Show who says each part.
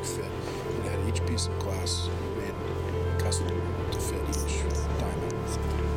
Speaker 1: perfect fit. It had each piece of glass made custom to fit each diamond.